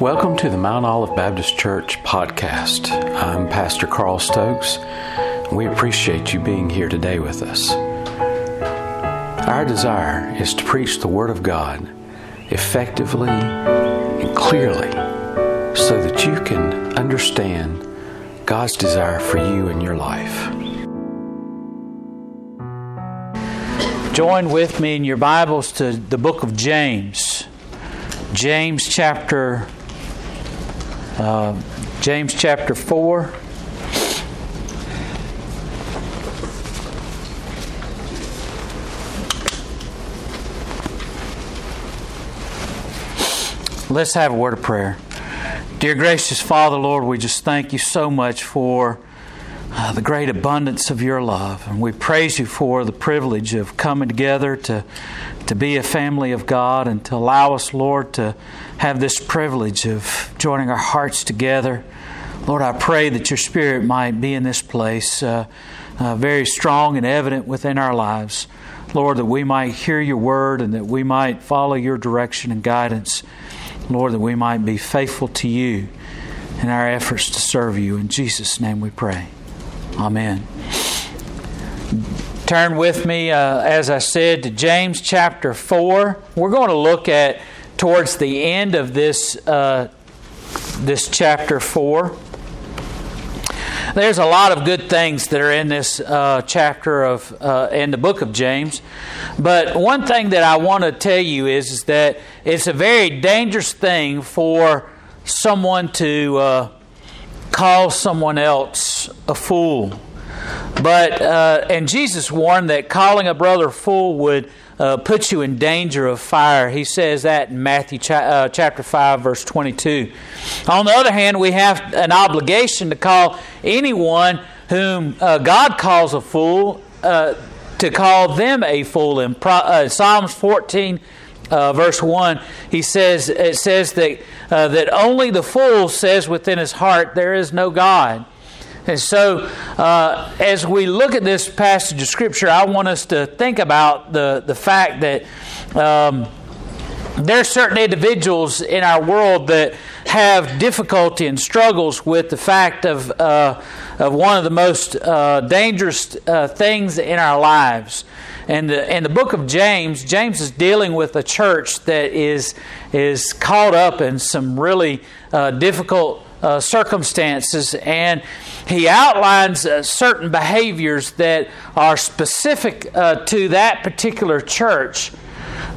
Welcome to the Mount Olive Baptist Church podcast. I'm Pastor Carl Stokes. We appreciate you being here today with us. Our desire is to preach the Word of God effectively and clearly so that you can understand God's desire for you in your life. Join with me in your Bibles to the book of James. James chapter uh, James chapter 4. Let's have a word of prayer. Dear gracious Father, Lord, we just thank you so much for uh, the great abundance of your love. And we praise you for the privilege of coming together to, to be a family of God and to allow us, Lord, to have this privilege of joining our hearts together. Lord, I pray that your Spirit might be in this place uh, uh, very strong and evident within our lives. Lord, that we might hear your word and that we might follow your direction and guidance. Lord, that we might be faithful to you in our efforts to serve you. In Jesus' name we pray. Amen. Turn with me, uh, as I said, to James chapter 4. We're going to look at towards the end of this, uh, this chapter 4. There's a lot of good things that are in this uh, chapter of uh, in the book of James, but one thing that I want to tell you is, is that it's a very dangerous thing for someone to uh, call someone else a fool. But uh, and Jesus warned that calling a brother fool would uh, puts you in danger of fire. He says that in Matthew uh, chapter 5, verse 22. On the other hand, we have an obligation to call anyone whom uh, God calls a fool, uh, to call them a fool. In Pro- uh, Psalms 14, uh, verse 1, he says, it says that, that only the fool says within his heart, There is no God. And so, uh, as we look at this passage of Scripture, I want us to think about the, the fact that um, there are certain individuals in our world that have difficulty and struggles with the fact of, uh, of one of the most uh, dangerous uh, things in our lives. And the, in the book of James, James is dealing with a church that is, is caught up in some really uh, difficult uh, circumstances, and he outlines uh, certain behaviors that are specific uh, to that particular church.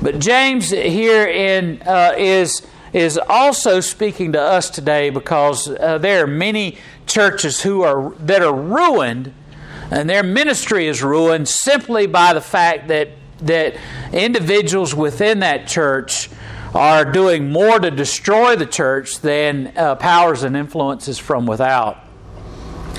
But James here in uh, is is also speaking to us today because uh, there are many churches who are that are ruined, and their ministry is ruined simply by the fact that that individuals within that church are doing more to destroy the church than uh, powers and influences from without.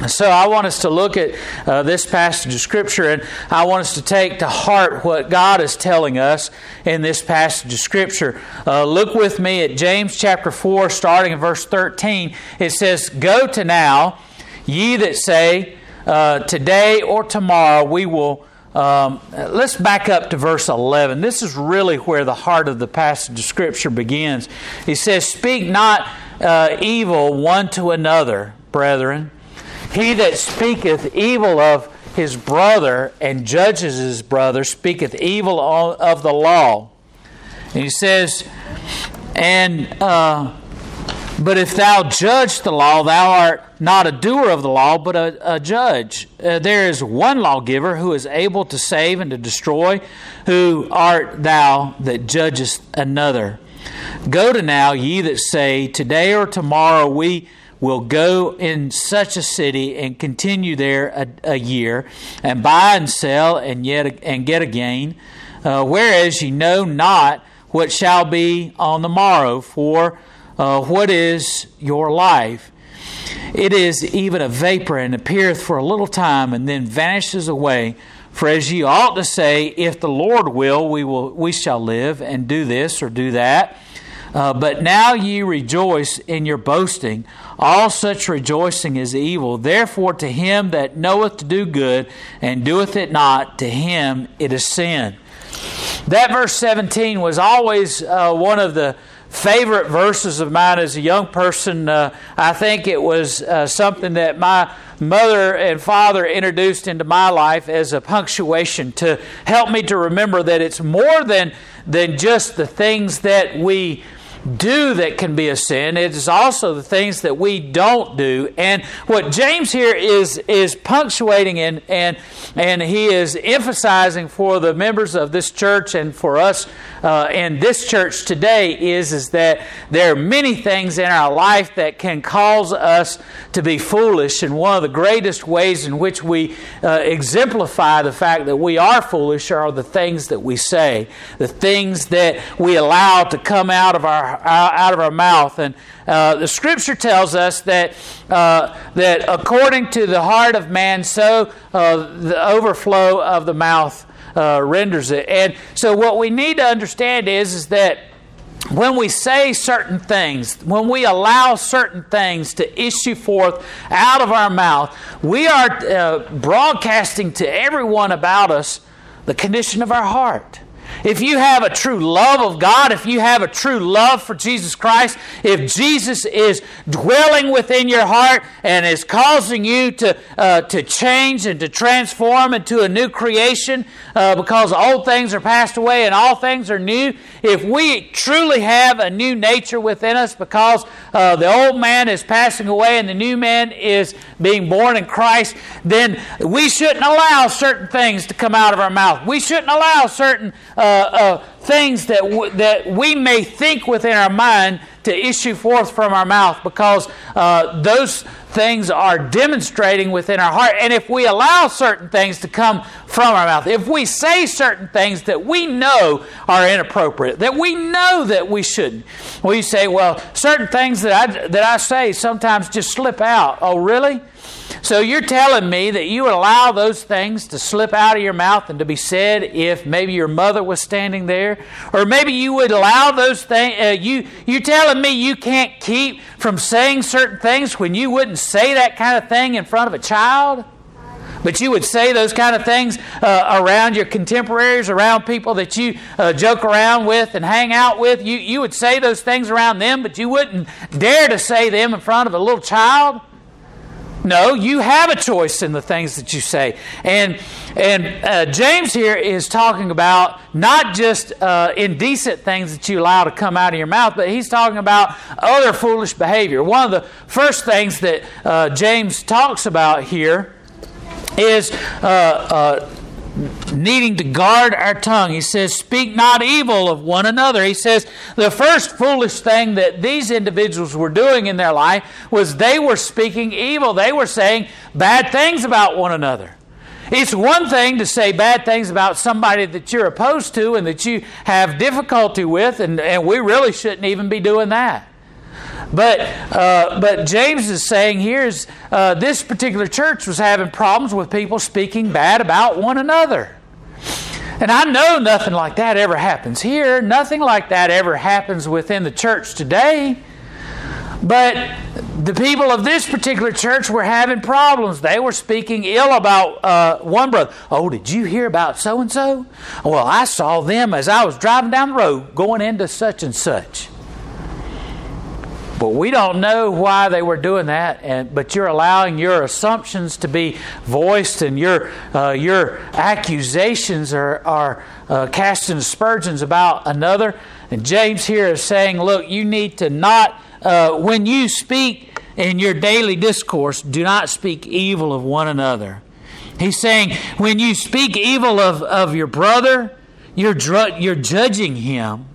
So, I want us to look at uh, this passage of Scripture and I want us to take to heart what God is telling us in this passage of Scripture. Uh, look with me at James chapter 4, starting in verse 13. It says, Go to now, ye that say, uh, Today or tomorrow we will um, let's back up to verse 11. This is really where the heart of the passage of Scripture begins. He says, Speak not uh, evil one to another, brethren. He that speaketh evil of his brother and judges his brother speaketh evil of the law. And he says, And uh, but if thou judge the law, thou art not a doer of the law, but a, a judge. Uh, there is one lawgiver who is able to save and to destroy. Who art thou that judgest another? Go to now, ye that say, Today or tomorrow we will go in such a city and continue there a, a year, and buy and sell, and yet and get a gain. Uh, whereas ye know not what shall be on the morrow, for uh, what is your life? It is even a vapor and appeareth for a little time and then vanishes away. For as ye ought to say, if the Lord will, we will we shall live and do this or do that. Uh, but now ye rejoice in your boasting. All such rejoicing is evil. Therefore, to him that knoweth to do good and doeth it not, to him it is sin. That verse 17 was always uh, one of the favorite verses of mine as a young person. Uh, I think it was uh, something that my mother and father introduced into my life as a punctuation to help me to remember that it's more than, than just the things that we do that can be a sin. It is also the things that we don't do. And what James here is is punctuating and and and he is emphasizing for the members of this church and for us uh, in this church today is is that there are many things in our life that can cause us to be foolish. And one of the greatest ways in which we uh, exemplify the fact that we are foolish are the things that we say, the things that we allow to come out of our out of our mouth. And uh, the Scripture tells us that uh, that according to the heart of man, so uh, the overflow of the mouth uh, renders it. And so, what we need to understand is is that when we say certain things, when we allow certain things to issue forth out of our mouth, we are uh, broadcasting to everyone about us the condition of our heart. If you have a true love of God, if you have a true love for Jesus Christ, if Jesus is dwelling within your heart and is causing you to, uh, to change and to transform into a new creation uh, because old things are passed away and all things are new, if we truly have a new nature within us because uh, the old man is passing away and the new man is being born in Christ, then we shouldn't allow certain things to come out of our mouth. We shouldn't allow certain uh, uh, things that, w- that we may think within our mind to issue forth from our mouth because uh, those things are demonstrating within our heart. And if we allow certain things to come from our mouth, if we say certain things that we know are inappropriate, that we know that we shouldn't, we say, well, certain things that I, that I say sometimes just slip out. Oh, really? So you're telling me that you would allow those things to slip out of your mouth and to be said if maybe your mother was standing there, or maybe you would allow those things. Uh, you you telling me you can't keep from saying certain things when you wouldn't say that kind of thing in front of a child. But you would say those kind of things uh, around your contemporaries, around people that you uh, joke around with and hang out with. You, you would say those things around them, but you wouldn't dare to say them in front of a little child. No, you have a choice in the things that you say. And, and uh, James here is talking about not just uh, indecent things that you allow to come out of your mouth, but he's talking about other foolish behavior. One of the first things that uh, James talks about here is uh, uh, needing to guard our tongue. He says, Speak not evil of one another. He says, the first foolish thing that these individuals were doing in their life was they were speaking evil. They were saying bad things about one another. It's one thing to say bad things about somebody that you're opposed to and that you have difficulty with, and, and we really shouldn't even be doing that. But, uh, but James is saying here is uh, this particular church was having problems with people speaking bad about one another. And I know nothing like that ever happens here. Nothing like that ever happens within the church today. But the people of this particular church were having problems. They were speaking ill about uh, one brother. Oh, did you hear about so and so? Well, I saw them as I was driving down the road going into such and such. But we don't know why they were doing that. And but you're allowing your assumptions to be voiced, and your uh, your accusations are are uh, casting aspersions about another. And James here is saying, look, you need to not uh, when you speak in your daily discourse, do not speak evil of one another. He's saying when you speak evil of, of your brother, you're, dr- you're judging him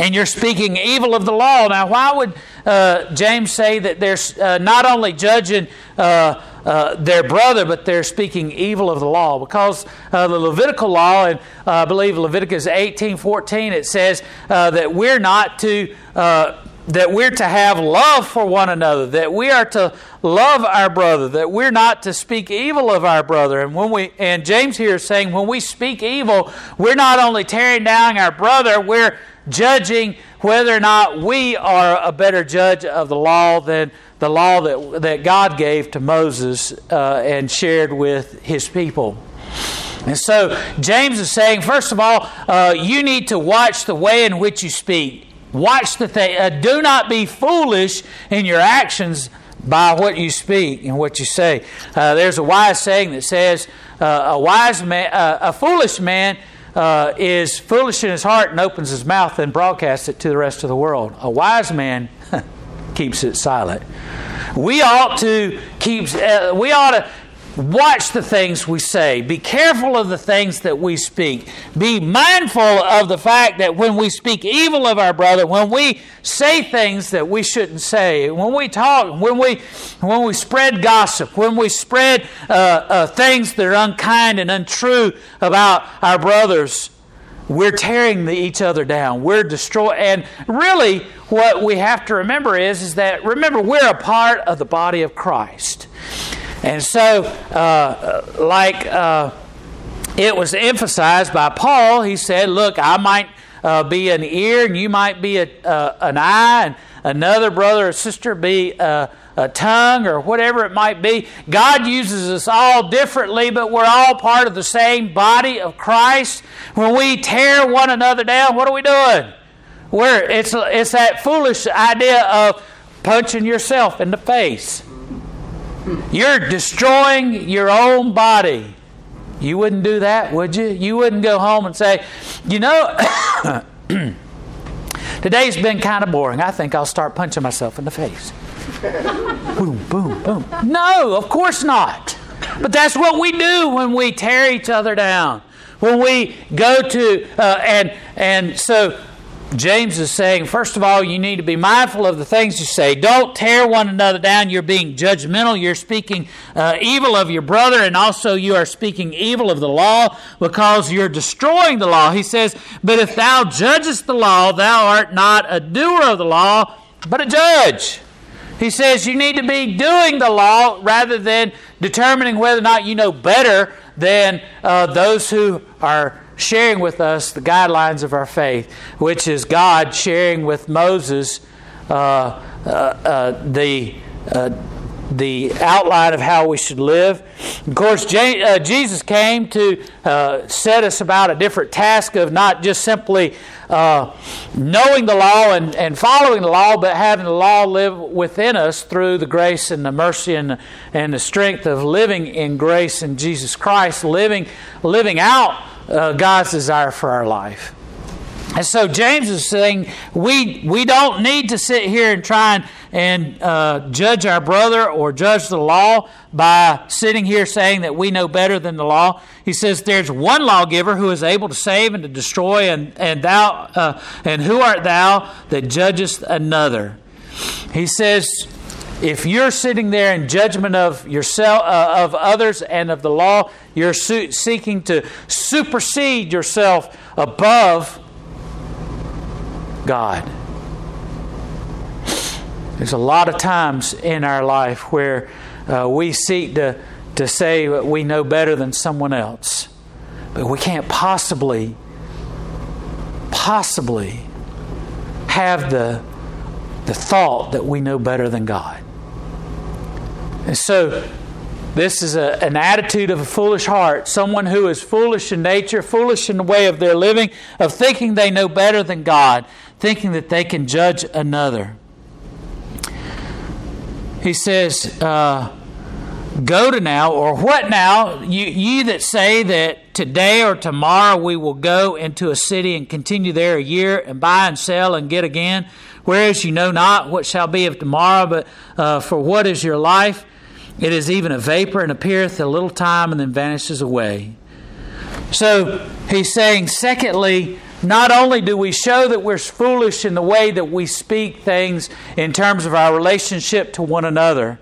and you're speaking evil of the law. Now, why would uh, James say that they're uh, not only judging uh, uh their brother, but they're speaking evil of the law? Because uh, the Levitical law, and uh, I believe Leviticus 18 14, it says that we're not to that we're to have love for one another, that we are to love our brother, that we're not to speak evil of our brother. And when we and James here is saying when we speak evil, we're not only tearing down our brother, we're judging whether or not we are a better judge of the law than the law that, that God gave to Moses uh, and shared with his people. And so James is saying, first of all, uh, you need to watch the way in which you speak. Watch the thing. Uh, do not be foolish in your actions by what you speak and what you say. Uh, there's a wise saying that says, uh, "A wise man, uh, a foolish man." Uh, is foolish in his heart and opens his mouth and broadcasts it to the rest of the world. A wise man keeps it silent. We ought to keep. Uh, we ought to Watch the things we say. Be careful of the things that we speak. Be mindful of the fact that when we speak evil of our brother, when we say things that we shouldn't say, when we talk, when we when we spread gossip, when we spread uh, uh, things that are unkind and untrue about our brothers, we're tearing the, each other down. We're destroying. And really, what we have to remember is, is that remember we're a part of the body of Christ. And so, uh, like uh, it was emphasized by Paul, he said, Look, I might uh, be an ear and you might be a, uh, an eye, and another brother or sister be a, a tongue or whatever it might be. God uses us all differently, but we're all part of the same body of Christ. When we tear one another down, what are we doing? We're, it's, it's that foolish idea of punching yourself in the face. You're destroying your own body. You wouldn't do that, would you? You wouldn't go home and say, you know, today's been kind of boring. I think I'll start punching myself in the face. boom, boom, boom. No, of course not. But that's what we do when we tear each other down. When we go to, uh, and, and so James is saying, first of all, you need to be mindful of the things you say. Don't tear one another down. You're being judgmental. You're speaking uh, evil of your brother, and also you are speaking evil of the law because you're destroying the law. He says, But if thou judgest the law, thou art not a doer of the law, but a judge. He says you need to be doing the law rather than determining whether or not you know better than uh, those who are sharing with us the guidelines of our faith, which is God sharing with Moses uh, uh, uh, the uh, the outline of how we should live. Of course, uh, Jesus came to uh, set us about a different task of not just simply knowing the law and, and following the law, but having the law live within us through the grace and the mercy and, and the strength of living in grace in Jesus Christ, living living out uh, God's desire for our life. And so James is saying we we don't need to sit here and try and, and uh, judge our brother or judge the law by sitting here saying that we know better than the law. He says there's one lawgiver who is able to save and to destroy, and and thou uh, and who art thou that judgest another? He says if you're sitting there in judgment of yourself, uh, of others, and of the law, you're su- seeking to supersede yourself above God. There's a lot of times in our life where uh, we seek to, to say we know better than someone else, but we can't possibly, possibly have the, the thought that we know better than God. And so, this is a, an attitude of a foolish heart, someone who is foolish in nature, foolish in the way of their living, of thinking they know better than God, thinking that they can judge another. He says, uh, Go to now, or what now? You, ye that say that today or tomorrow we will go into a city and continue there a year and buy and sell and get again, whereas you know not what shall be of tomorrow, but uh, for what is your life? It is even a vapor and appeareth a little time and then vanishes away. So he's saying, secondly, not only do we show that we're foolish in the way that we speak things in terms of our relationship to one another,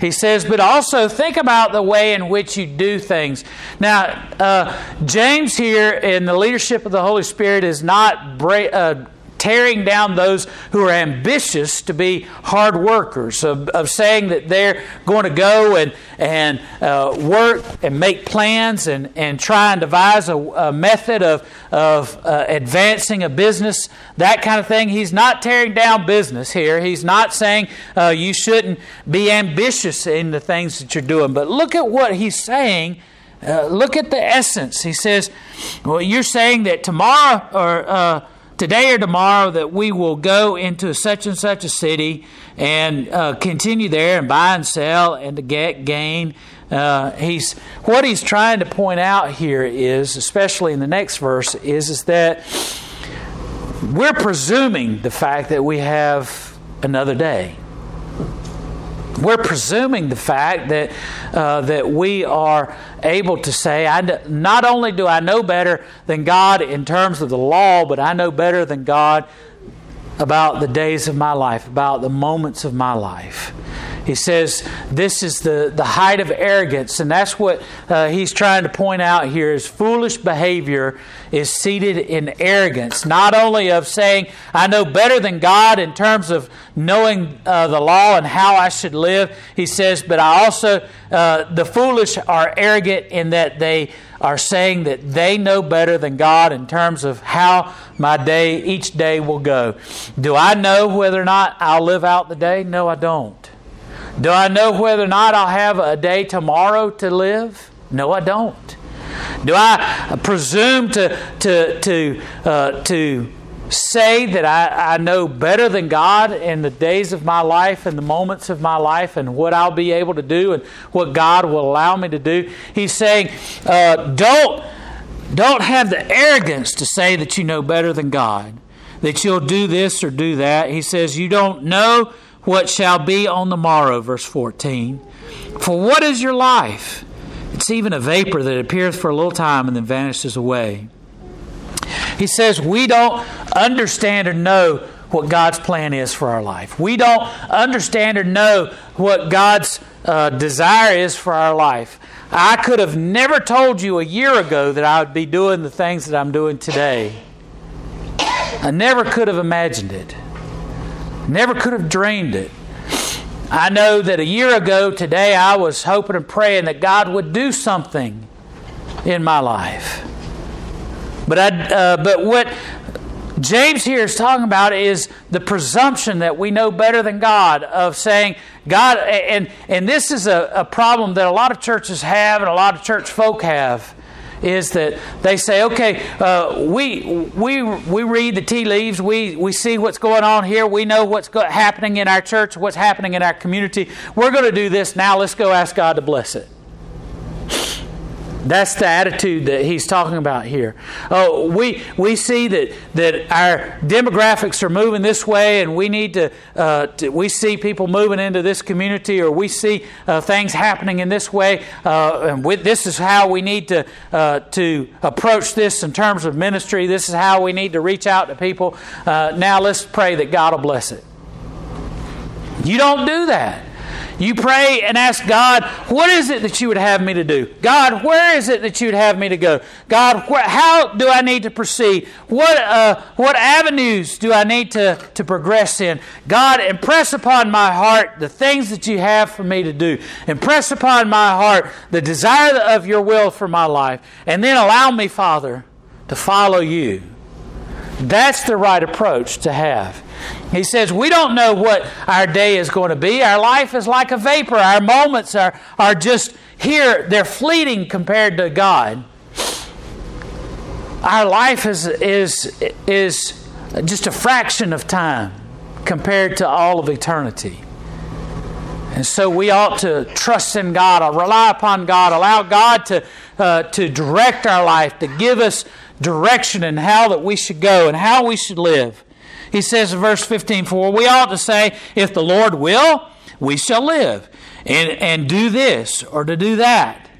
he says, but also think about the way in which you do things. Now, uh, James here in the leadership of the Holy Spirit is not bra- uh, tearing down those who are ambitious to be hard workers, of, of saying that they're going to go and, and uh, work and make plans and, and try and devise a, a method of, of uh, advancing a business, that kind of thing. He's not tearing down business here. He's not saying uh, you shouldn't be ambitious in the things that you're doing. But look at what he's saying. Uh, look at the essence. He says, Well, you're saying that tomorrow or uh, today or tomorrow that we will go into such and such a city and uh, continue there and buy and sell and to get gain. Uh, he's what he's trying to point out here is, especially in the next verse, is is that we're presuming the fact that we have another day. We're presuming the fact that uh, that we are able to say, I, not only do I know better than God in terms of the law, but I know better than God about the days of my life, about the moments of my life. He says this is the, the height of arrogance, and that's what uh, he's trying to point out here is foolish behavior is seated in arrogance, not only of saying, I know better than God in terms of knowing uh, the law and how I should live, he says, but I also, uh, the foolish are arrogant in that they are saying that they know better than God in terms of how my day, each day will go. Do I know whether or not I'll live out the day? No, I don't. Do I know whether or not I'll have a day tomorrow to live? No, I don't. Do I presume to, to, to, uh, to say that I, I know better than God in the days of my life and the moments of my life and what I'll be able to do and what God will allow me to do? He's saying, uh, don't, don't have the arrogance to say that you know better than God, that you'll do this or do that. He says, You don't know what shall be on the morrow, verse 14. For what is your life? It's even a vapor that appears for a little time and then vanishes away. He says, We don't understand or know what God's plan is for our life. We don't understand or know what God's uh, desire is for our life. I could have never told you a year ago that I would be doing the things that I'm doing today. I never could have imagined it. Never could have dreamed it. I know that a year ago today I was hoping and praying that God would do something in my life. But I, uh, but what James here is talking about is the presumption that we know better than God of saying God and and this is a, a problem that a lot of churches have and a lot of church folk have is that they say, okay, uh, we, we, we read the tea leaves, we, we see what's going on here, we know what's go- happening in our church, what's happening in our community. We're going to do this now. Let's go ask God to bless it. That's the attitude that he's talking about here. Oh, we we see that that our demographics are moving this way, and we need to, uh, to we see people moving into this community, or we see uh, things happening in this way. Uh, and this is how we need to uh, to approach this in terms of ministry. This is how we need to reach out to people. Uh, now let's pray that God will bless it. You don't do that. You pray and ask God, what is it that you would have me to do? God, where is it that you'd have me to go? God, how do I need to proceed? What, uh, what avenues do I need to, to progress in? God, impress upon my heart the things that you have for me to do. Impress upon my heart the desire of your will for my life. And then allow me, Father, to follow you. That's the right approach to have. He says, We don't know what our day is going to be. Our life is like a vapor. Our moments are, are just here, they're fleeting compared to God. Our life is, is, is just a fraction of time compared to all of eternity. And so we ought to trust in God, or rely upon God, allow God to, uh, to direct our life, to give us direction and how that we should go and how we should live. He says in verse 15, For we ought to say, If the Lord will, we shall live, and, and do this or to do that.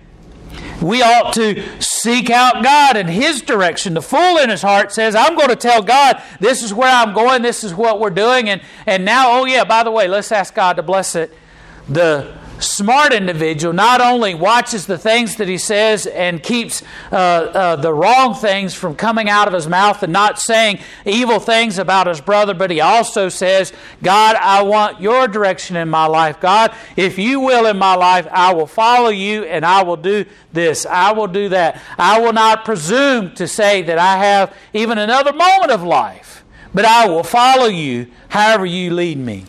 We ought to seek out God and His direction. The fool in his heart says, I'm going to tell God, this is where I'm going, this is what we're doing, and, and now, oh yeah, by the way, let's ask God to bless it. The smart individual not only watches the things that he says and keeps uh, uh, the wrong things from coming out of his mouth and not saying evil things about his brother, but he also says, God, I want your direction in my life. God, if you will in my life, I will follow you and I will do this. I will do that. I will not presume to say that I have even another moment of life, but I will follow you however you lead me.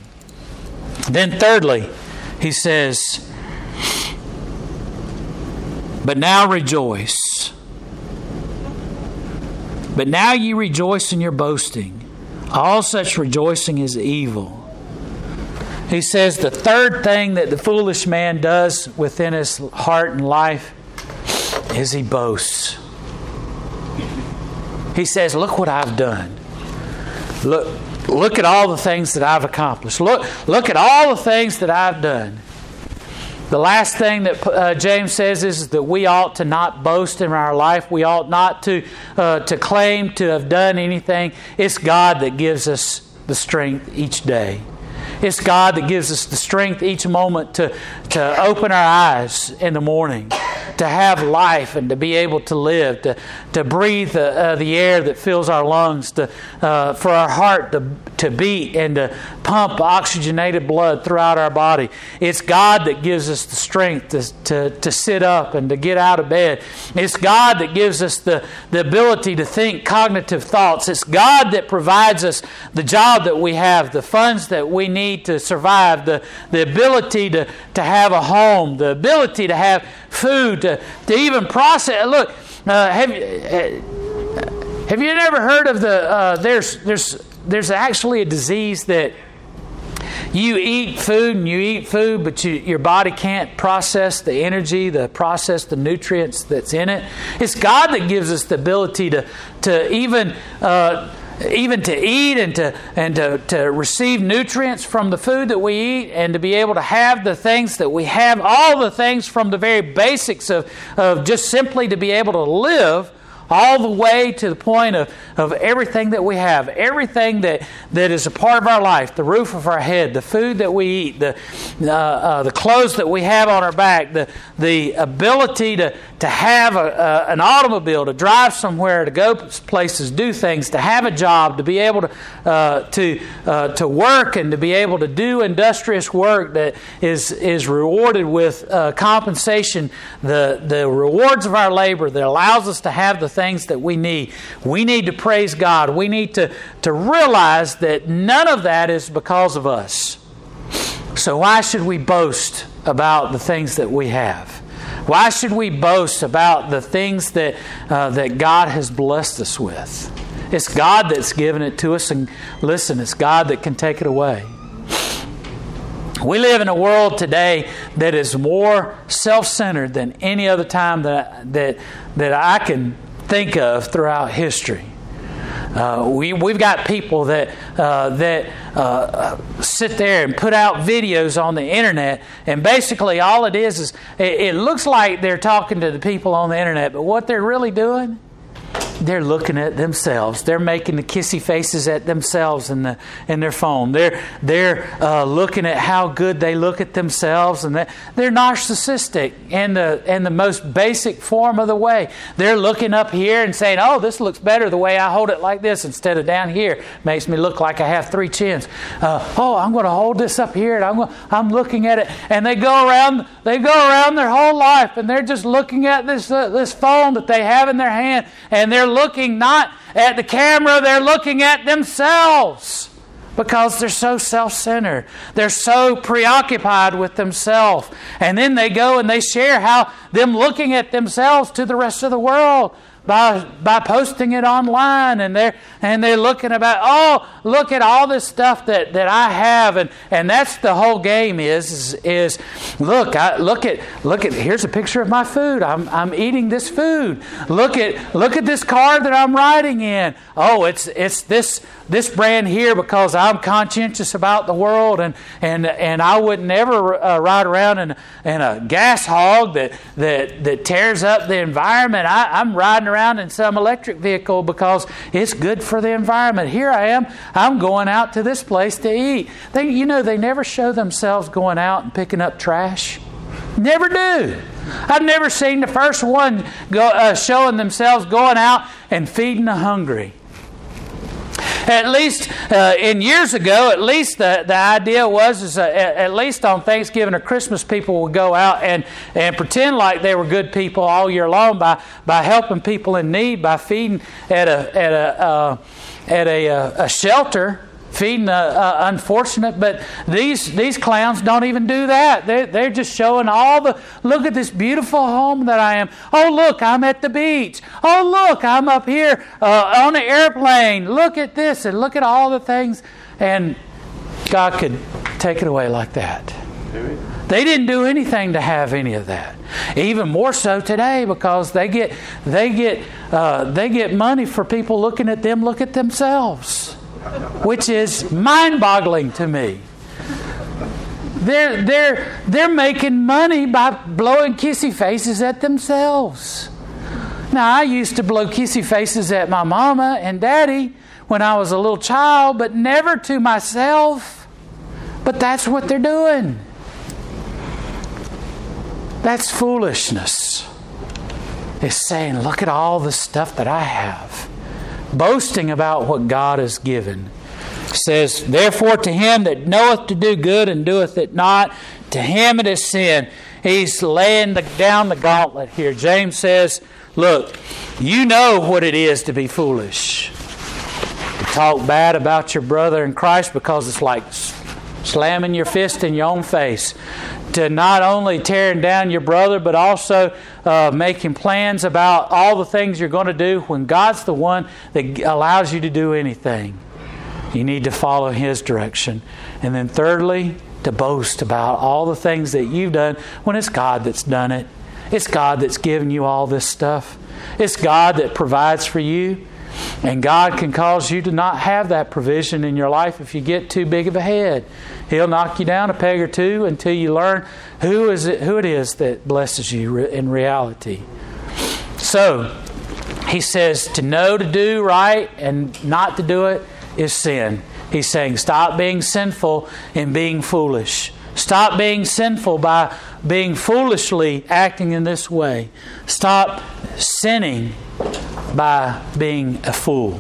Then, thirdly, he says, But now rejoice. But now ye rejoice in your boasting. All such rejoicing is evil. He says the third thing that the foolish man does within his heart and life is he boasts. He says, Look what I've done. Look, look at all the things that I've accomplished. Look, look at all the things that I've done. The last thing that uh, James says is that we ought to not boast in our life. We ought not to, uh, to claim to have done anything. It's God that gives us the strength each day. It's God that gives us the strength each moment to, to open our eyes in the morning, to have life and to be able to live, to, to breathe the, uh, the air that fills our lungs, to, uh, for our heart to, to beat and to pump oxygenated blood throughout our body. It's God that gives us the strength to, to, to sit up and to get out of bed. It's God that gives us the, the ability to think cognitive thoughts. It's God that provides us the job that we have, the funds that we need to survive, the, the ability to, to have a home, the ability to have food, to, to even process. Look, uh, have, uh, have you ever heard of the, uh, there's, there's, there's actually a disease that you eat food and you eat food, but you, your body can't process the energy, the process the nutrients that's in it. It's God that gives us the ability to to even. Uh, even to eat and to and to, to receive nutrients from the food that we eat and to be able to have the things that we have all the things from the very basics of, of just simply to be able to live all the way to the point of, of everything that we have, everything that, that is a part of our life, the roof of our head, the food that we eat, the, uh, uh, the clothes that we have on our back, the, the ability to, to have a, an automobile, to drive somewhere, to go places, do things, to have a job, to be able to, uh, to, uh, to work and to be able to do industrious work that is, is rewarded with uh, compensation, the, the rewards of our labor that allows us to have the things that we need. We need to praise God. We need to, to realize that none of that is because of us. So, why should we boast about the things that we have? Why should we boast about the things that, uh, that God has blessed us with? It's God that's given it to us, and listen, it's God that can take it away. We live in a world today that is more self centered than any other time that, that, that I can think of throughout history. Uh, we, we've got people that, uh, that uh, sit there and put out videos on the internet, and basically all it is is it, it looks like they're talking to the people on the internet, but what they're really doing they're looking at themselves. They're making the kissy faces at themselves in the in their phone. They're they're uh, looking at how good they look at themselves, and they're narcissistic in the in the most basic form of the way. They're looking up here and saying, "Oh, this looks better the way I hold it like this instead of down here. Makes me look like I have three chins." Uh, oh, I'm going to hold this up here, and I'm going, I'm looking at it, and they go around they go around their whole life, and they're just looking at this uh, this phone that they have in their hand, and they're looking not at the camera, they're looking at themselves because they're so self centered. They're so preoccupied with themselves. And then they go and they share how them looking at themselves to the rest of the world by by posting it online and they're and they're looking about oh look at all this stuff that, that I have. And, and that's the whole game is is, is look I, look at look at here's a picture of my food. I'm, I'm eating this food. Look at look at this car that I'm riding in. Oh it's it's this this brand here because I'm conscientious about the world and and and I would never uh, ride around in, in a gas hog that that that tears up the environment I, I'm riding around in some electric vehicle because it's good for the environment. Here I am, I'm going out to this place to eat. They, you know, they never show themselves going out and picking up trash. Never do. I've never seen the first one go, uh, showing themselves going out and feeding the hungry. At least uh, in years ago, at least the, the idea was is uh, at least on Thanksgiving or Christmas, people would go out and, and pretend like they were good people all year long by, by helping people in need, by feeding at a, at a, uh, at a, uh, a shelter feeding the uh, unfortunate. But these these clowns don't even do that. They're, they're just showing all the look at this beautiful home that I am. Oh look, I'm at the beach. Oh look, I'm up here uh, on an airplane. Look at this and look at all the things. And God could take it away like that. They didn't do anything to have any of that. Even more so today because they get they get uh, they get money for people looking at them look at themselves, which is mind-boggling to me. They're they're they're making money by blowing kissy faces at themselves. Now I used to blow kissy faces at my mama and daddy when I was a little child, but never to myself. But that's what they're doing. That's foolishness. It's saying, look at all the stuff that I have. Boasting about what God has given. Says, Therefore, to him that knoweth to do good and doeth it not, to him it is sin. He's laying the, down the gauntlet here. James says, Look, you know what it is to be foolish. To talk bad about your brother in Christ because it's like slamming your fist in your own face to not only tearing down your brother, but also uh, making plans about all the things you're going to do when God's the one that allows you to do anything. You need to follow His direction. And then, thirdly, to boast about all the things that you've done when it's God that's done it. It's God that's given you all this stuff. It's God that provides for you. And God can cause you to not have that provision in your life if you get too big of a head. He'll knock you down a peg or two until you learn who is it, who it is that blesses you in reality. So, he says to know to do right and not to do it is sin. He's saying stop being sinful and being foolish. Stop being sinful by being foolishly acting in this way. Stop sinning by being a fool.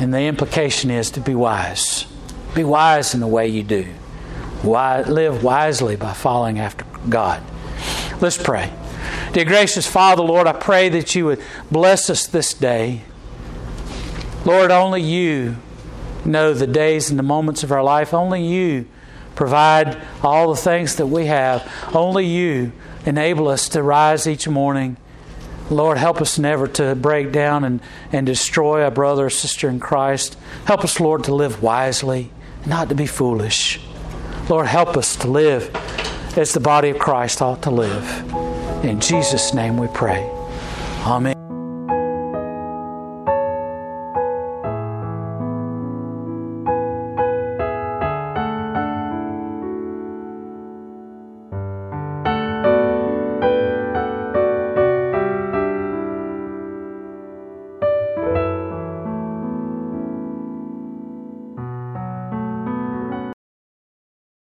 And the implication is to be wise. Be wise in the way you do. Live wisely by following after God. Let's pray. Dear gracious Father, Lord, I pray that you would bless us this day. Lord, only you know the days and the moments of our life. Only you provide all the things that we have. Only you enable us to rise each morning. Lord, help us never to break down and, and destroy a brother or sister in Christ. Help us, Lord, to live wisely, not to be foolish. Lord, help us to live as the body of Christ ought to live. In Jesus' name we pray. Amen.